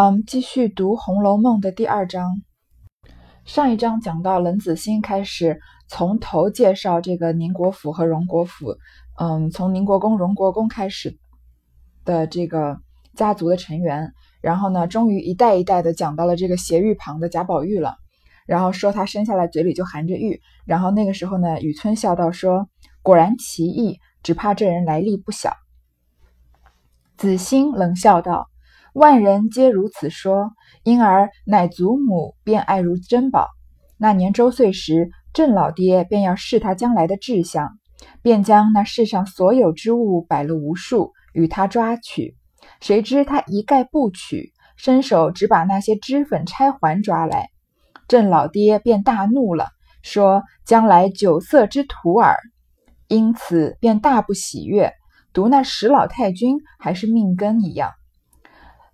嗯，继续读《红楼梦》的第二章。上一章讲到冷子兴开始从头介绍这个宁国府和荣国府，嗯，从宁国公、荣国公开始的这个家族的成员，然后呢，终于一代一代的讲到了这个斜玉旁的贾宝玉了。然后说他生下来嘴里就含着玉，然后那个时候呢，雨村笑道说：“果然奇异，只怕这人来历不小。”子兴冷笑道。万人皆如此说，因而乃祖母便爱如珍宝。那年周岁时，郑老爹便要试他将来的志向，便将那世上所有之物摆了无数，与他抓取。谁知他一概不取，伸手只把那些脂粉钗环抓来。郑老爹便大怒了，说：“将来酒色之徒耳。”因此便大不喜悦，读那史老太君还是命根一样。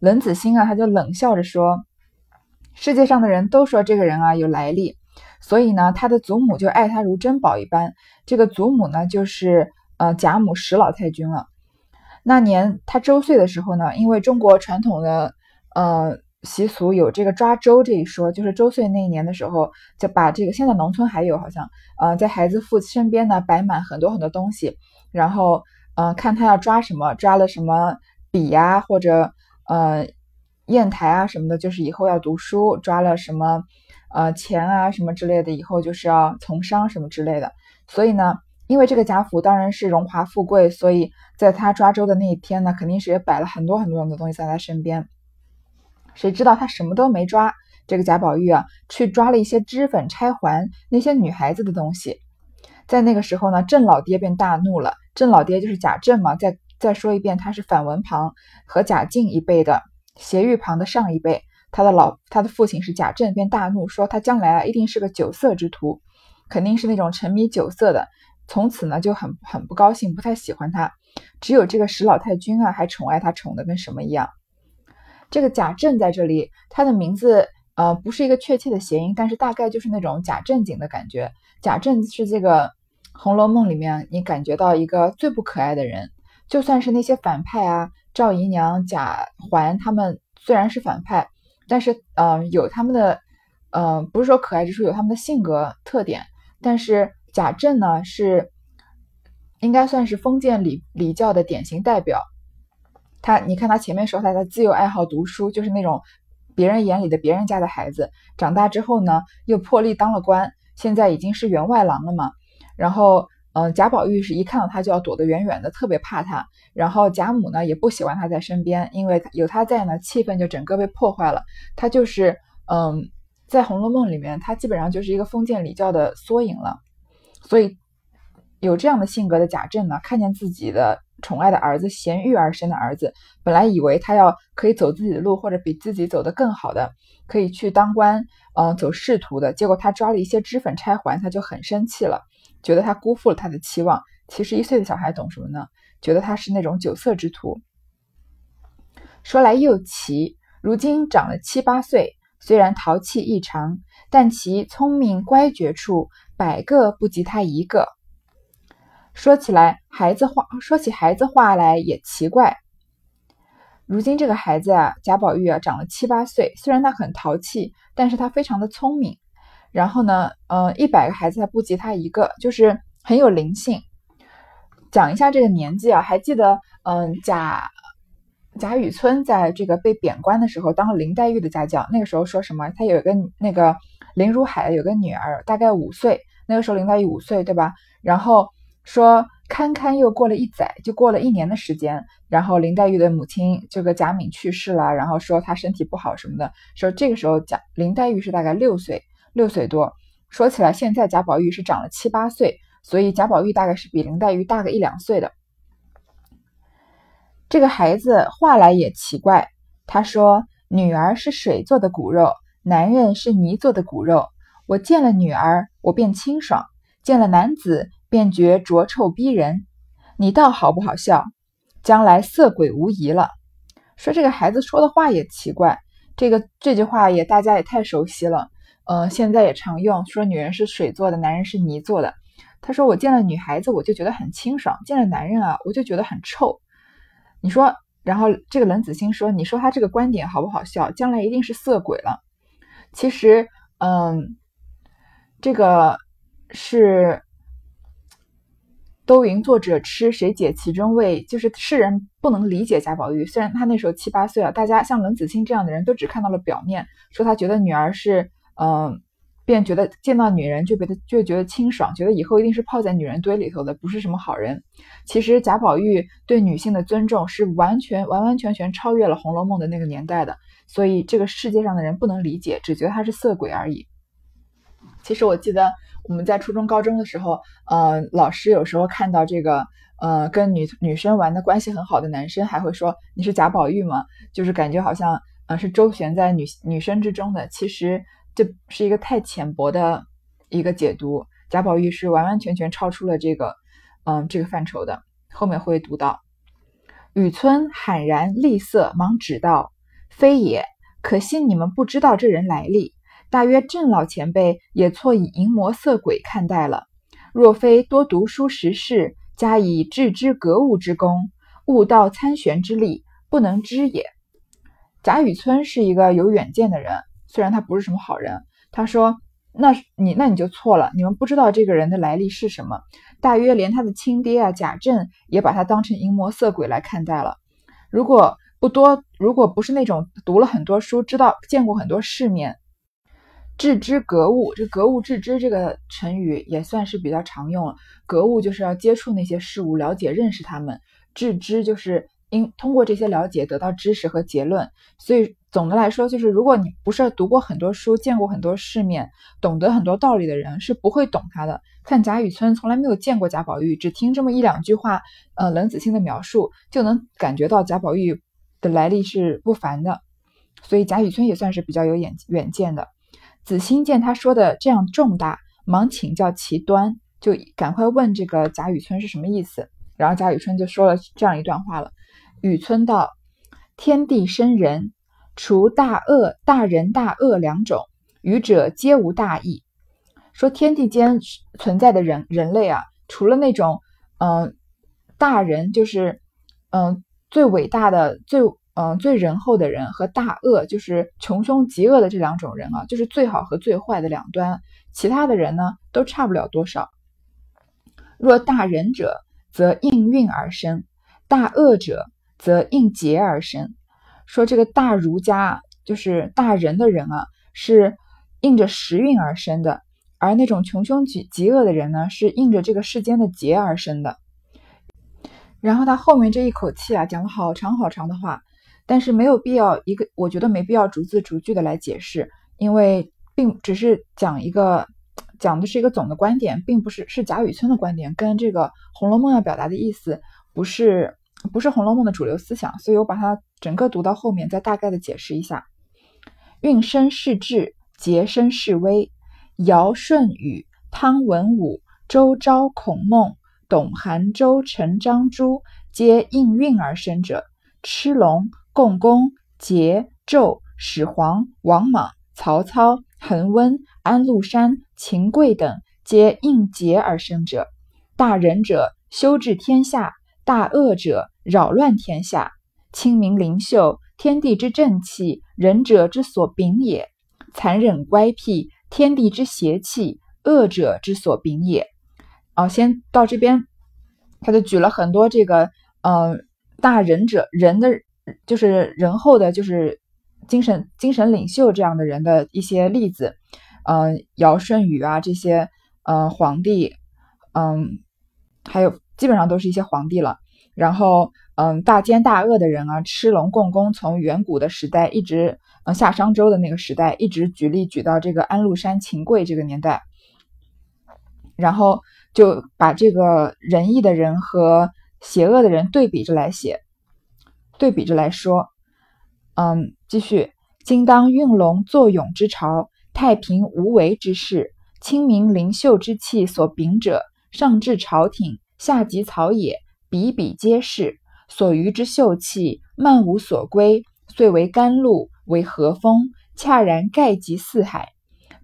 冷子兴啊，他就冷笑着说：“世界上的人都说这个人啊有来历，所以呢，他的祖母就爱他如珍宝一般。这个祖母呢，就是呃贾母史老太君了。那年他周岁的时候呢，因为中国传统的呃习俗有这个抓周这一说，就是周岁那一年的时候，就把这个现在农村还有好像呃在孩子父身边呢摆满很多很多东西，然后呃看他要抓什么，抓了。什么笔呀或者。呃，砚台啊什么的，就是以后要读书，抓了什么呃钱啊什么之类的，以后就是要从商什么之类的。所以呢，因为这个贾府当然是荣华富贵，所以在他抓周的那一天呢，肯定是也摆了很多很多的东西在他身边。谁知道他什么都没抓，这个贾宝玉啊，去抓了一些脂粉钗环那些女孩子的东西。在那个时候呢，郑老爹便大怒了。郑老爹就是贾政嘛，在。再说一遍，他是反文旁和贾敬一辈的斜玉旁的上一辈。他的老他的父亲是贾政，便大怒，说他将来啊一定是个酒色之徒，肯定是那种沉迷酒色的。从此呢就很很不高兴，不太喜欢他。只有这个史老太君啊，还宠爱他，宠的跟什么一样。这个贾政在这里，他的名字呃不是一个确切的谐音，但是大概就是那种假正经的感觉。贾政是这个《红楼梦》里面你感觉到一个最不可爱的人。就算是那些反派啊，赵姨娘、贾环他们虽然是反派，但是呃有他们的呃不是说可爱之处，有他们的性格特点。但是贾政呢是应该算是封建礼礼教的典型代表。他你看他前面说他的自幼爱好读书，就是那种别人眼里的别人家的孩子。长大之后呢，又破例当了官，现在已经是员外郎了嘛。然后。嗯，贾宝玉是一看到他就要躲得远远的，特别怕他。然后贾母呢也不喜欢他在身边，因为有他在呢，气氛就整个被破坏了。他就是，嗯，在《红楼梦》里面，他基本上就是一个封建礼教的缩影了。所以有这样的性格的贾政呢，看见自己的宠爱的儿子贤育而生的儿子，本来以为他要可以走自己的路，或者比自己走得更好的，可以去当官，嗯，走仕途的。结果他抓了一些脂粉钗环，他就很生气了。觉得他辜负了他的期望，其实一岁的小孩懂什么呢？觉得他是那种酒色之徒。说来又奇，如今长了七八岁，虽然淘气异常，但其聪明乖觉处，百个不及他一个。说起来，孩子话说起孩子话来也奇怪。如今这个孩子啊，贾宝玉啊，长了七八岁，虽然他很淘气，但是他非常的聪明。然后呢，呃，一百个孩子还不及他一个，就是很有灵性。讲一下这个年纪啊，还记得，嗯，贾贾雨村在这个被贬官的时候，当了林黛玉的家教。那个时候说什么？他有一个那个林如海有个女儿，大概五岁。那个时候林黛玉五岁，对吧？然后说，堪堪又过了一载，就过了一年的时间。然后林黛玉的母亲这个贾敏去世了，然后说她身体不好什么的。说这个时候贾林黛玉是大概六岁。六岁多，说起来，现在贾宝玉是长了七八岁，所以贾宝玉大概是比林黛玉大个一两岁的。这个孩子话来也奇怪，他说：“女儿是水做的骨肉，男人是泥做的骨肉。我见了女儿，我便清爽；见了男子，便觉浊臭逼人。你倒好不好笑？将来色鬼无疑了。”说这个孩子说的话也奇怪，这个这句话也大家也太熟悉了。呃，现在也常用说女人是水做的，男人是泥做的。他说我见了女孩子，我就觉得很清爽；见了男人啊，我就觉得很臭。你说然后这个冷子兴说：“你说他这个观点好不好笑？将来一定是色鬼了。”其实，嗯，这个是都云作者痴，谁解其中味？就是世人不能理解贾宝玉。虽然他那时候七八岁啊，大家像冷子兴这样的人都只看到了表面，说他觉得女儿是，嗯。便觉得见到女人就觉得就觉得清爽，觉得以后一定是泡在女人堆里头的，不是什么好人。其实贾宝玉对女性的尊重是完全完完全全超越了《红楼梦》的那个年代的，所以这个世界上的人不能理解，只觉得他是色鬼而已。其实我记得我们在初中高中的时候，呃，老师有时候看到这个呃跟女女生玩的关系很好的男生，还会说你是贾宝玉吗？就是感觉好像呃是周旋在女女生之中的，其实。这是一个太浅薄的一个解读，贾宝玉是完完全全超出了这个，嗯，这个范畴的。后面会读到，雨村喊然厉色，忙指道：“非也，可惜你们不知道这人来历。大约郑老前辈也错以淫魔色鬼看待了。若非多读书识事，加以致知格物之功，悟道参玄之力，不能知也。”贾雨村是一个有远见的人。虽然他不是什么好人，他说：“那你那你就错了，你们不知道这个人的来历是什么。大约连他的亲爹啊贾政也把他当成淫魔色鬼来看待了。如果不多，如果不是那种读了很多书，知道见过很多世面，致知格物，这格物致知这个成语也算是比较常用了。格物就是要接触那些事物，了解认识他们；致知就是因通过这些了解得到知识和结论。所以。”总的来说，就是如果你不是读过很多书、见过很多世面、懂得很多道理的人，是不会懂他的。看贾雨村从来没有见过贾宝玉，只听这么一两句话，呃，冷子兴的描述，就能感觉到贾宝玉的来历是不凡的。所以贾雨村也算是比较有眼远见的。子兴见他说的这样重大，忙请教其端，就赶快问这个贾雨村是什么意思。然后贾雨村就说了这样一段话了：雨村道，天地生人。除大恶、大仁、大恶两种，余者皆无大义。说天地间存在的人人类啊，除了那种嗯大人，就是嗯最伟大的、最嗯最仁厚的人，和大恶，就是穷凶极恶的这两种人啊，就是最好和最坏的两端。其他的人呢，都差不了多少。若大仁者，则应运而生；大恶者，则应劫而生。说这个大儒家就是大人的人啊，是应着时运而生的；而那种穷凶极极恶的人呢，是应着这个世间的劫而生的。然后他后面这一口气啊，讲了好长好长的话，但是没有必要一个，我觉得没必要逐字逐句的来解释，因为并只是讲一个，讲的是一个总的观点，并不是是贾雨村的观点，跟这个《红楼梦》要表达的意思不是。不是《红楼梦》的主流思想，所以我把它整个读到后面，再大概的解释一下。运生世志，节生世威。尧舜禹汤文武周昭孔孟董韩周陈张朱，皆应运而生者。蚩龙共工桀纣始皇王莽曹操桓温安禄山秦桧等，皆应节而生者。大仁者，修治天下。大恶者扰乱天下，清明灵秀，天地之正气，仁者之所秉也；残忍乖僻，天地之邪气，恶者之所秉也。哦，先到这边，他就举了很多这个，呃，大仁者，仁的就是仁厚的，就是精神精神领袖这样的人的一些例子，嗯，尧舜禹啊这些，呃，皇帝，嗯，还有。基本上都是一些皇帝了，然后，嗯，大奸大恶的人啊，吃龙共工，从远古的时代一直，嗯，夏商周的那个时代，一直举例举到这个安禄山、秦桧这个年代，然后就把这个仁义的人和邪恶的人对比着来写，对比着来说，嗯，继续，今当运龙作勇之朝，太平无为之事，清明灵秀之气所秉者，上至朝廷。下及草野，比比皆是。所余之秀气，漫无所归，遂为甘露，为和风，恰然盖及四海。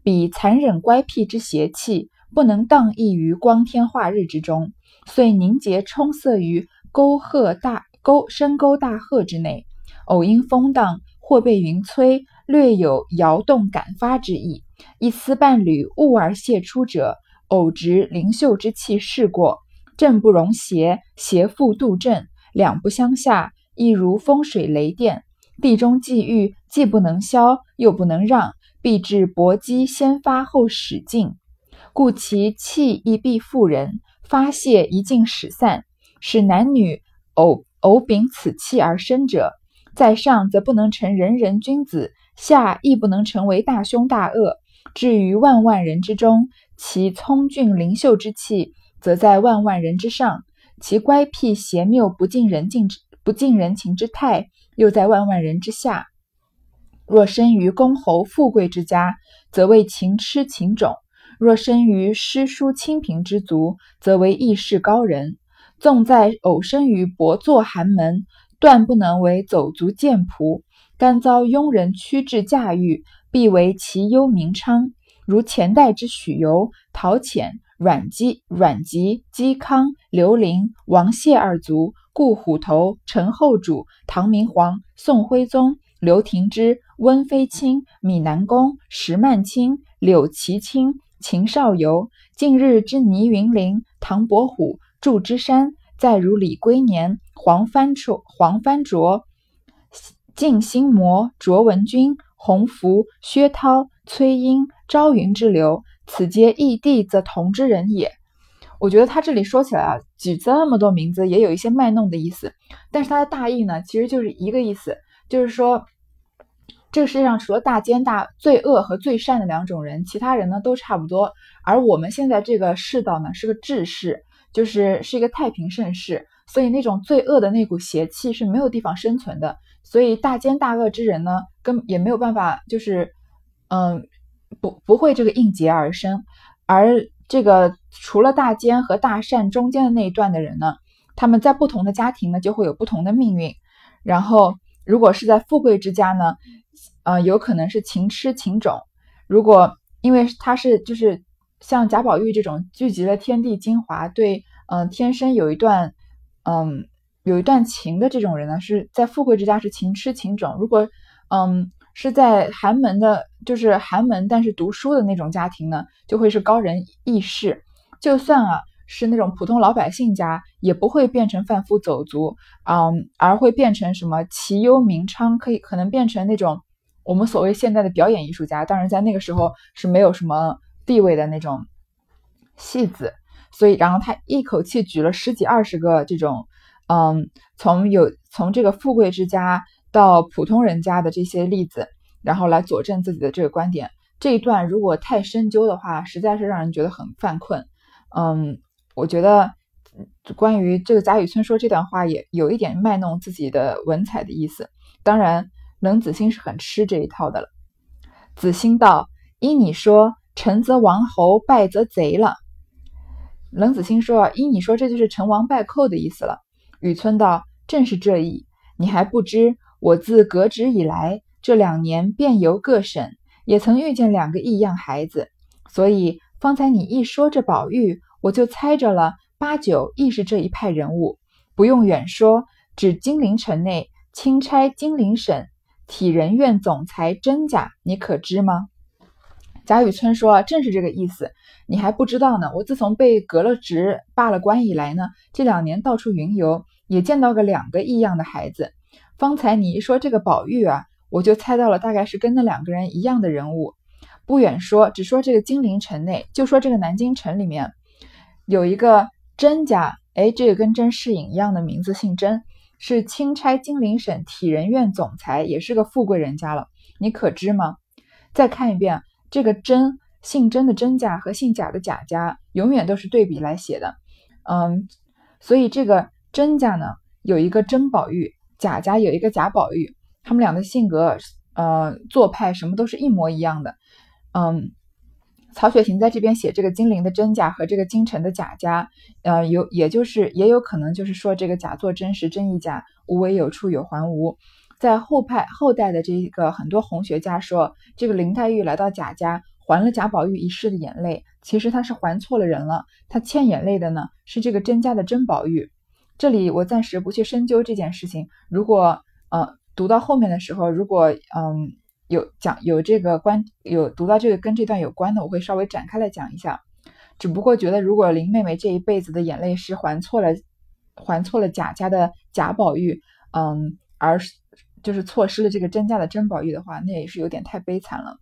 彼残忍乖僻之邪气，不能荡溢于光天化日之中，遂凝结充塞于沟壑大沟深沟大壑之内，偶因风荡，或被云摧，略有摇动感发之意。一丝半缕雾而泄出者，偶值灵秀之气逝过，正不容邪，邪复度正，两不相下，亦如风水雷电。地中际遇，既不能消，又不能让，必至搏击先发后始尽，故其气亦必复人，发泄一尽始散，使男女偶偶秉此气而生者，在上则不能成人人君子，下亦不能成为大凶大恶。至于万万人之中，其聪俊灵秀之气，则在万万人之上；其乖僻邪谬不近人境之不近人情之态。又在万万人之下。若生于公侯富贵之家，则为情痴情种；若生于诗书清贫之族，则为义士高人。纵在偶生于薄作寒门，断不能为走卒贱仆。甘遭庸人屈制驾驭，必为其忧名昌。如前代之许由、陶潜、阮籍、阮籍、嵇康、刘伶、王谢二族。顾虎头、陈后主、唐明皇、宋徽宗、刘廷芝、温飞卿、米南公、石曼卿、柳其卿、秦少游，近日之倪云林、唐伯虎、祝枝山，再如李龟年、黄帆卓、黄帆卓、晋兴魔、卓文君、洪福、薛涛、崔莺、朝云之流，此皆异地则同之人也。我觉得他这里说起来啊，举这么多名字，也有一些卖弄的意思。但是他的大意呢，其实就是一个意思，就是说，这个世界上除了大奸大罪恶和最善的两种人，其他人呢都差不多。而我们现在这个世道呢，是个治世，就是是一个太平盛世，所以那种罪恶的那股邪气是没有地方生存的。所以大奸大恶之人呢，根也没有办法，就是嗯，不不会这个应劫而生，而。这个除了大奸和大善中间的那一段的人呢，他们在不同的家庭呢就会有不同的命运。然后，如果是在富贵之家呢，呃，有可能是情痴情种。如果因为他是就是像贾宝玉这种聚集了天地精华，对，嗯，天生有一段，嗯，有一段情的这种人呢，是在富贵之家是情痴情种。如果，嗯。是在寒门的，就是寒门，但是读书的那种家庭呢，就会是高人义士。就算啊是那种普通老百姓家，也不会变成贩夫走卒，嗯，而会变成什么奇优名昌，可以可能变成那种我们所谓现在的表演艺术家。当然，在那个时候是没有什么地位的那种戏子。所以，然后他一口气举了十几二十个这种，嗯，从有从这个富贵之家。到普通人家的这些例子，然后来佐证自己的这个观点。这一段如果太深究的话，实在是让人觉得很犯困。嗯，我觉得关于这个贾雨村说这段话也有一点卖弄自己的文采的意思。当然，冷子兴是很吃这一套的了。子兴道：“依你说，成则王侯，败则贼了。”冷子兴说：“依你说，这就是成王败寇的意思了。”雨村道：“正是这意，你还不知。”我自革职以来，这两年遍游各省，也曾遇见两个异样孩子，所以方才你一说这宝玉，我就猜着了，八九亦是这一派人物。不用远说，指金陵城内钦差金陵省体仁院总裁甄家，你可知吗？贾雨村说：“正是这个意思，你还不知道呢。我自从被革了职、罢了官以来呢，这两年到处云游，也见到个两个异样的孩子。”方才你一说这个宝玉啊，我就猜到了，大概是跟那两个人一样的人物。不远说，只说这个金陵城内，就说这个南京城里面有一个甄家，哎，这个跟甄士隐一样的名字，姓甄，是钦差金陵省体仁院总裁，也是个富贵人家了。你可知吗？再看一遍，这个甄，姓甄的甄家和姓贾的贾家，永远都是对比来写的。嗯，所以这个甄家呢，有一个甄宝玉。贾家有一个贾宝玉，他们俩的性格、呃做派什么都是一模一样的。嗯，曹雪芹在这边写这个金陵的甄家和这个京城的贾家，呃，有也就是也有可能就是说这个假作真实，真亦假，无为有处有还无。在后派后代的这个很多红学家说，这个林黛玉来到贾家还了贾宝玉一世的眼泪，其实她是还错了人了，她欠眼泪的呢是这个甄家的甄宝玉。这里我暂时不去深究这件事情。如果呃读到后面的时候，如果嗯有讲有这个关有读到这个跟这段有关的，我会稍微展开来讲一下。只不过觉得，如果林妹妹这一辈子的眼泪是还错了，还错了贾家的贾宝玉，嗯，而就是错失了这个甄家的甄宝玉的话，那也是有点太悲惨了。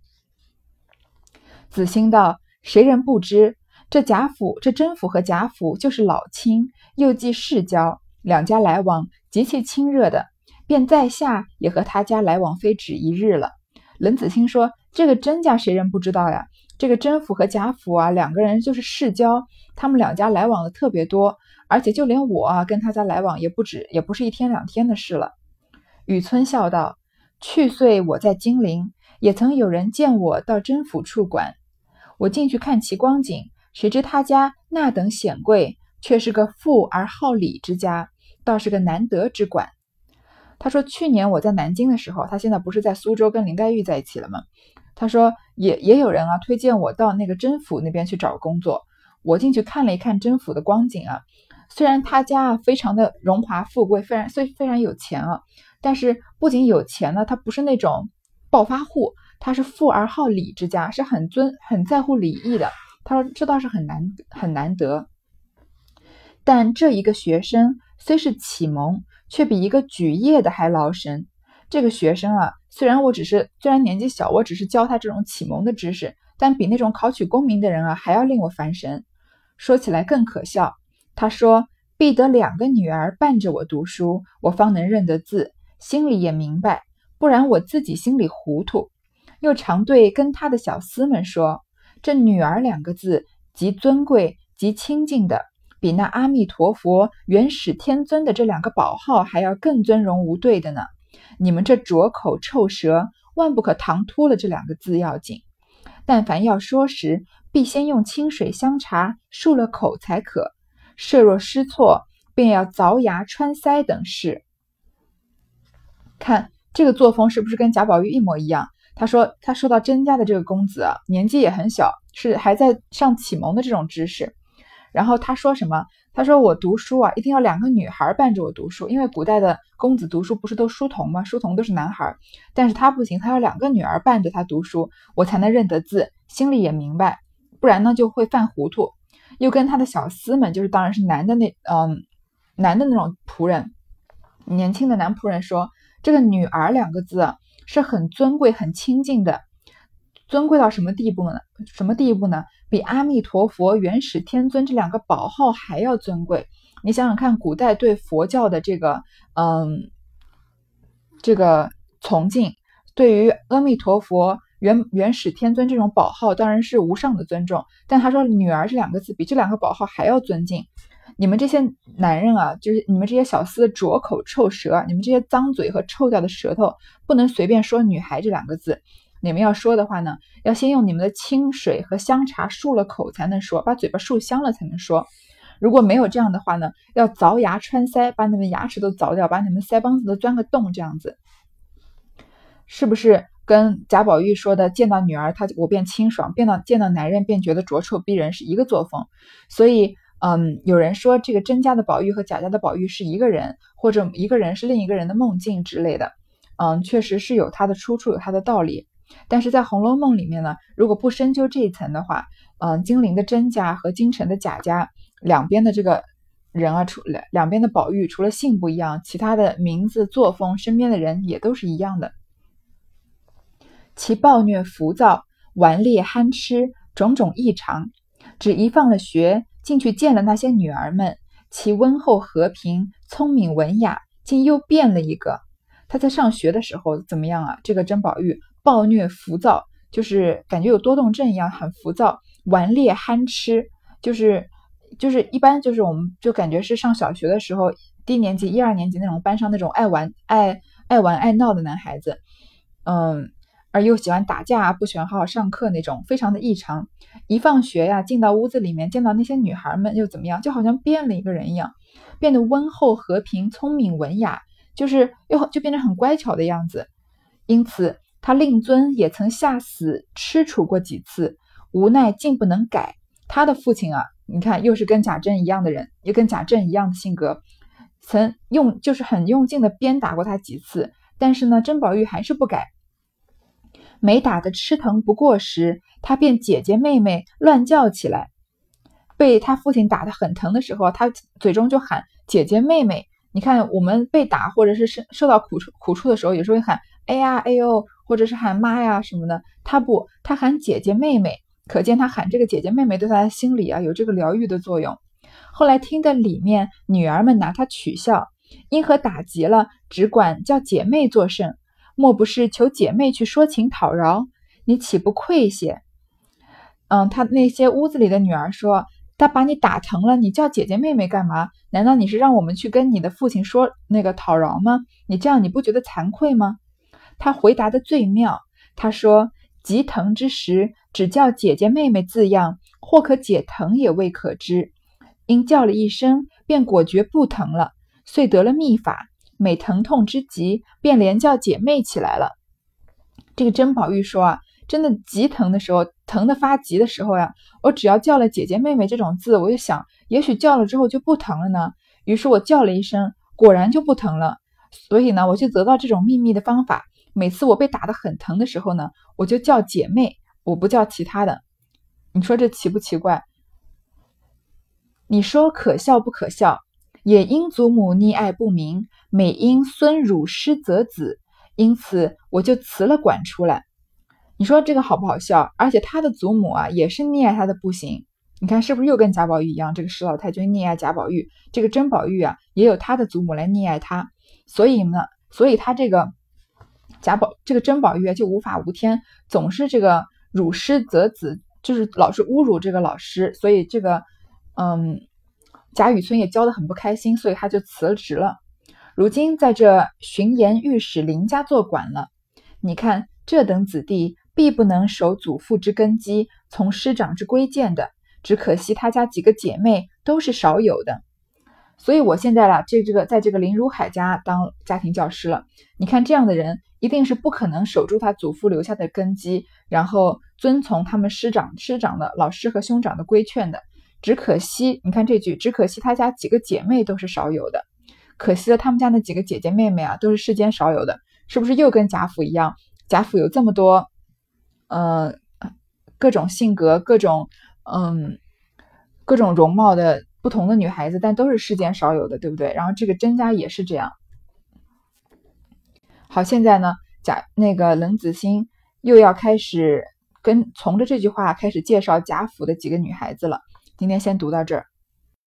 子兴道：“谁人不知？”这贾府，这甄府和贾府就是老亲，又既世交，两家来往极其亲热的，便在下也和他家来往非止一日了。冷子兴说：“这个甄家谁人不知道呀？这个甄府和贾府啊，两个人就是世交，他们两家来往的特别多，而且就连我啊，跟他家来往也不止，也不是一天两天的事了。”雨村笑道：“去岁我在金陵，也曾有人见我到甄府处管，我进去看其光景。”谁知他家那等显贵，却是个富而好礼之家，倒是个难得之管。他说：“去年我在南京的时候，他现在不是在苏州跟林黛玉在一起了吗？”他说：“也也有人啊，推荐我到那个甄府那边去找工作。我进去看了一看甄府的光景啊，虽然他家啊非常的荣华富贵，非常虽非常有钱啊，但是不仅有钱呢，他不是那种暴发户，他是富而好礼之家，是很尊很在乎礼义的。”他说：“这倒是很难很难得，但这一个学生虽是启蒙，却比一个举业的还劳神。这个学生啊，虽然我只是虽然年纪小，我只是教他这种启蒙的知识，但比那种考取功名的人啊还要令我烦神。说起来更可笑。他说必得两个女儿伴着我读书，我方能认得字，心里也明白，不然我自己心里糊涂。又常对跟他的小厮们说。”这女儿两个字，极尊贵、极亲近的，比那阿弥陀佛、元始天尊的这两个宝号还要更尊荣无对的呢。你们这拙口臭舌，万不可唐突了这两个字要紧。但凡要说时，必先用清水香茶漱了口才可。设若失错，便要凿牙穿腮等事。看这个作风是不是跟贾宝玉一模一样？他说：“他说到甄家的这个公子啊，年纪也很小，是还在上启蒙的这种知识。然后他说什么？他说我读书啊，一定要两个女孩伴着我读书，因为古代的公子读书不是都书童吗？书童都是男孩，但是他不行，他要两个女儿伴着他读书，我才能认得字，心里也明白，不然呢就会犯糊涂。又跟他的小厮们，就是当然是男的那嗯男的那种仆人，年轻的男仆人说这个女儿两个字。”是很尊贵、很亲近的，尊贵到什么地步呢？什么地步呢？比阿弥陀佛、元始天尊这两个宝号还要尊贵。你想想看，古代对佛教的这个，嗯，这个崇敬，对于阿弥陀佛、元元始天尊这种宝号，当然是无上的尊重。但他说“女儿”这两个字，比这两个宝号还要尊敬。你们这些男人啊，就是你们这些小厮拙口臭舌，你们这些脏嘴和臭掉的舌头，不能随便说女孩这两个字。你们要说的话呢，要先用你们的清水和香茶漱了口才能说，把嘴巴漱香了才能说。如果没有这样的话呢，要凿牙穿腮，把你们牙齿都凿掉，把你们腮帮子都钻个洞，这样子，是不是跟贾宝玉说的见到女儿他我便清爽，见到见到男人便觉得浊臭逼人是一个作风？所以。嗯，有人说这个甄家的宝玉和贾家的宝玉是一个人，或者一个人是另一个人的梦境之类的。嗯，确实是有它的出处，有它的道理。但是在《红楼梦》里面呢，如果不深究这一层的话，嗯，金陵的甄家和京城的贾家两边的这个人啊，除了两边的宝玉，除了姓不一样，其他的名字、作风、身边的人也都是一样的。其暴虐、浮躁、顽劣、憨痴，种种异常，只一放了学。进去见了那些女儿们，其温厚和平、聪明文雅，竟又变了一个。他在上学的时候怎么样啊？这个甄宝玉暴虐浮躁，就是感觉有多动症一样，很浮躁、顽劣、憨痴，就是就是一般就是我们就感觉是上小学的时候低年级一二年级那种班上那种爱玩爱爱玩爱闹的男孩子，嗯。而又喜欢打架，不喜欢好好上课那种，非常的异常。一放学呀，进到屋子里面，见到那些女孩们又怎么样？就好像变了一个人一样，变得温厚、和平、聪明、文雅，就是又就变成很乖巧的样子。因此，他令尊也曾下死吃楚过几次，无奈竟不能改。他的父亲啊，你看又是跟贾珍一样的人，也跟贾政一样的性格，曾用就是很用劲的鞭打过他几次，但是呢，甄宝玉还是不改。每打的吃疼不过时，他便姐姐妹妹乱叫起来。被他父亲打得很疼的时候，他嘴中就喊姐姐妹妹。你看，我们被打或者是受受到苦处苦处的时候，有时候会喊哎呀哎呦，或者是喊妈呀什么的。他不，他喊姐姐妹妹，可见他喊这个姐姐妹妹对他的心里啊有这个疗愈的作用。后来听得里面女儿们拿他取笑，因何打急了，只管叫姐妹作甚？莫不是求姐妹去说情讨饶？你岂不愧些？嗯，他那些屋子里的女儿说。他把你打疼了，你叫姐姐妹妹干嘛？难道你是让我们去跟你的父亲说那个讨饶吗？你这样你不觉得惭愧吗？他回答的最妙，他说：“急疼之时，只叫姐姐妹妹字样，或可解疼也未可知。因叫了一声，便果觉不疼了，遂得了秘法。每疼痛之极，便连叫姐妹起来了。”这个甄宝玉说啊。真的极疼的时候，疼的发急的时候呀，我只要叫了姐姐妹妹这种字，我就想，也许叫了之后就不疼了呢。于是我叫了一声，果然就不疼了。所以呢，我就得到这种秘密的方法。每次我被打得很疼的时候呢，我就叫姐妹，我不叫其他的。你说这奇不奇怪？你说可笑不可笑？也因祖母溺爱不明，每因孙辱失则子，因此我就辞了管出来。你说这个好不好笑？而且他的祖母啊，也是溺爱他的不行。你看是不是又跟贾宝玉一样？这个史老太君溺爱贾宝玉，这个甄宝玉啊，也有他的祖母来溺爱他。所以呢，所以他这个贾宝，这个甄宝玉，就无法无天，总是这个辱师则子，就是老是侮辱这个老师。所以这个，嗯，贾雨村也教的很不开心，所以他就辞了职了。如今在这巡盐御史林家做管了。你看这等子弟。必不能守祖父之根基，从师长之规谏的。只可惜他家几个姐妹都是少有的，所以我现在啦，这这个在这个林如海家当家庭教师了。你看这样的人，一定是不可能守住他祖父留下的根基，然后遵从他们师长、师长的老师和兄长的规劝的。只可惜，你看这句，只可惜他家几个姐妹都是少有的，可惜了他们家那几个姐姐妹妹啊，都是世间少有的，是不是又跟贾府一样？贾府有这么多。呃，各种性格、各种嗯、各种容貌的不同的女孩子，但都是世间少有的，对不对？然后这个甄家也是这样。好，现在呢，贾那个冷子兴又要开始跟从着这句话开始介绍贾府的几个女孩子了。今天先读到这儿。